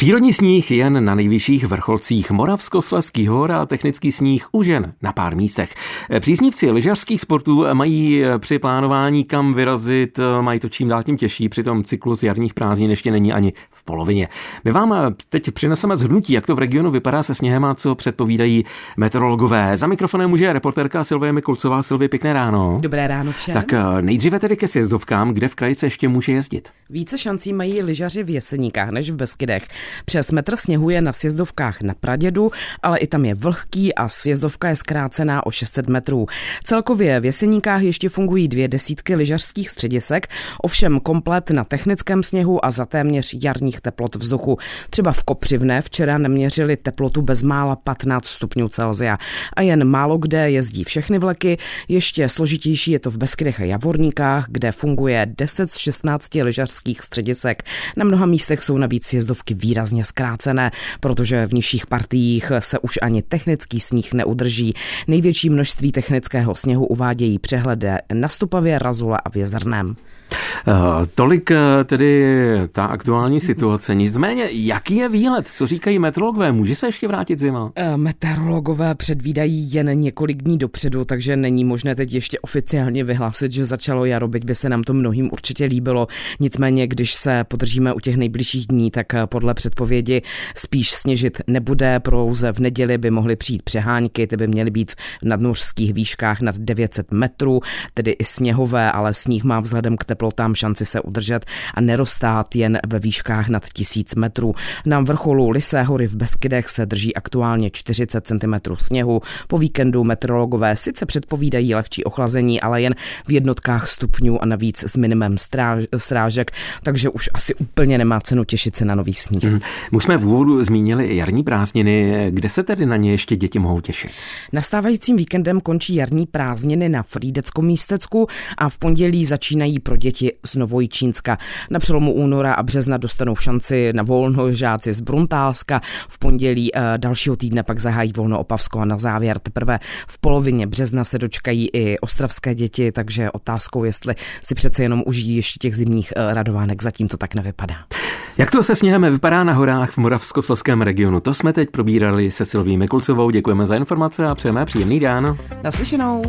Přírodní sníh jen na nejvyšších vrcholcích Moravskoslezských hor a technický sníh už jen na pár místech. Příznivci lyžařských sportů mají při plánování kam vyrazit, mají to čím dál tím těžší, přitom cyklus jarních prázdnin ještě není ani v polovině. My vám teď přineseme zhrnutí, jak to v regionu vypadá se sněhem a co předpovídají meteorologové. Za mikrofonem může reportérka Silvie Mikulcová. Silvie, pěkné ráno. Dobré ráno všem. Tak nejdříve tedy ke sjezdovkám, kde v kraji se ještě může jezdit. Více šancí mají lyžaři v Jeseníkách než v Beskydech. Přes metr sněhu je na sjezdovkách na Pradědu, ale i tam je vlhký a sjezdovka je zkrácená o 600 metrů. Celkově v Jeseníkách ještě fungují dvě desítky lyžařských středisek, ovšem komplet na technickém sněhu a za téměř jarních teplot vzduchu. Třeba v Kopřivné včera neměřili teplotu bezmála 15 stupňů Celzia a jen málo kde jezdí všechny vleky. Ještě složitější je to v Beskydech a Javorníkách, kde funguje 10 z 16 lyžařských středisek. Na mnoha místech jsou navíc sjezdovky výrazně zkrácené, protože v nižších partiích se už ani technický sníh neudrží. Největší množství technického sněhu uvádějí přehledy na Stupavě, Razule a Vězrném. Uh, tolik uh, tedy ta aktuální situace. Nicméně, jaký je výhled? Co říkají meteorologové? Může se ještě vrátit zima? Uh, meteorologové předvídají jen několik dní dopředu, takže není možné teď ještě oficiálně vyhlásit, že začalo jaro, byť by se nám to mnohým určitě líbilo. Nicméně, když se podržíme u těch nejbližších dní, tak podle předpovědi spíš sněžit nebude. Pouze v neděli by mohly přijít přehánky, ty by měly být v nadmořských výškách nad 900 metrů, tedy i sněhové, ale sníh má vzhledem k teplotám šanci se udržet a nerostát jen ve výškách nad 1000 metrů. Na vrcholu Lisé hory v Beskydech se drží aktuálně 40 cm sněhu. Po víkendu meteorologové sice předpovídají lehčí ochlazení, ale jen v jednotkách stupňů a navíc s minimem stráž, strážek, takže už asi úplně nemá cenu těšit se na nový sníh. Mm. My jsme v úvodu zmínili i jarní prázdniny. Kde se tedy na ně ještě děti mohou těšit? Nastávajícím víkendem končí jarní prázdniny na Frídeckom místecku a v pondělí začínají pro děti z Novojčínska. Na přelomu února a března dostanou šanci na volno žáci z Bruntálska. V pondělí eh, dalšího týdne pak zahájí volno Opavsko a na závěr teprve v polovině března se dočkají i ostravské děti, takže otázkou, jestli si přece jenom užijí ještě těch zimních eh, radovánek, zatím to tak nevypadá. Jak to se sněhem vypadá na horách v Moravskoslezském regionu? To jsme teď probírali se Silví Mikulcovou. Děkujeme za informace a přejeme příjemný den. Naslyšenou.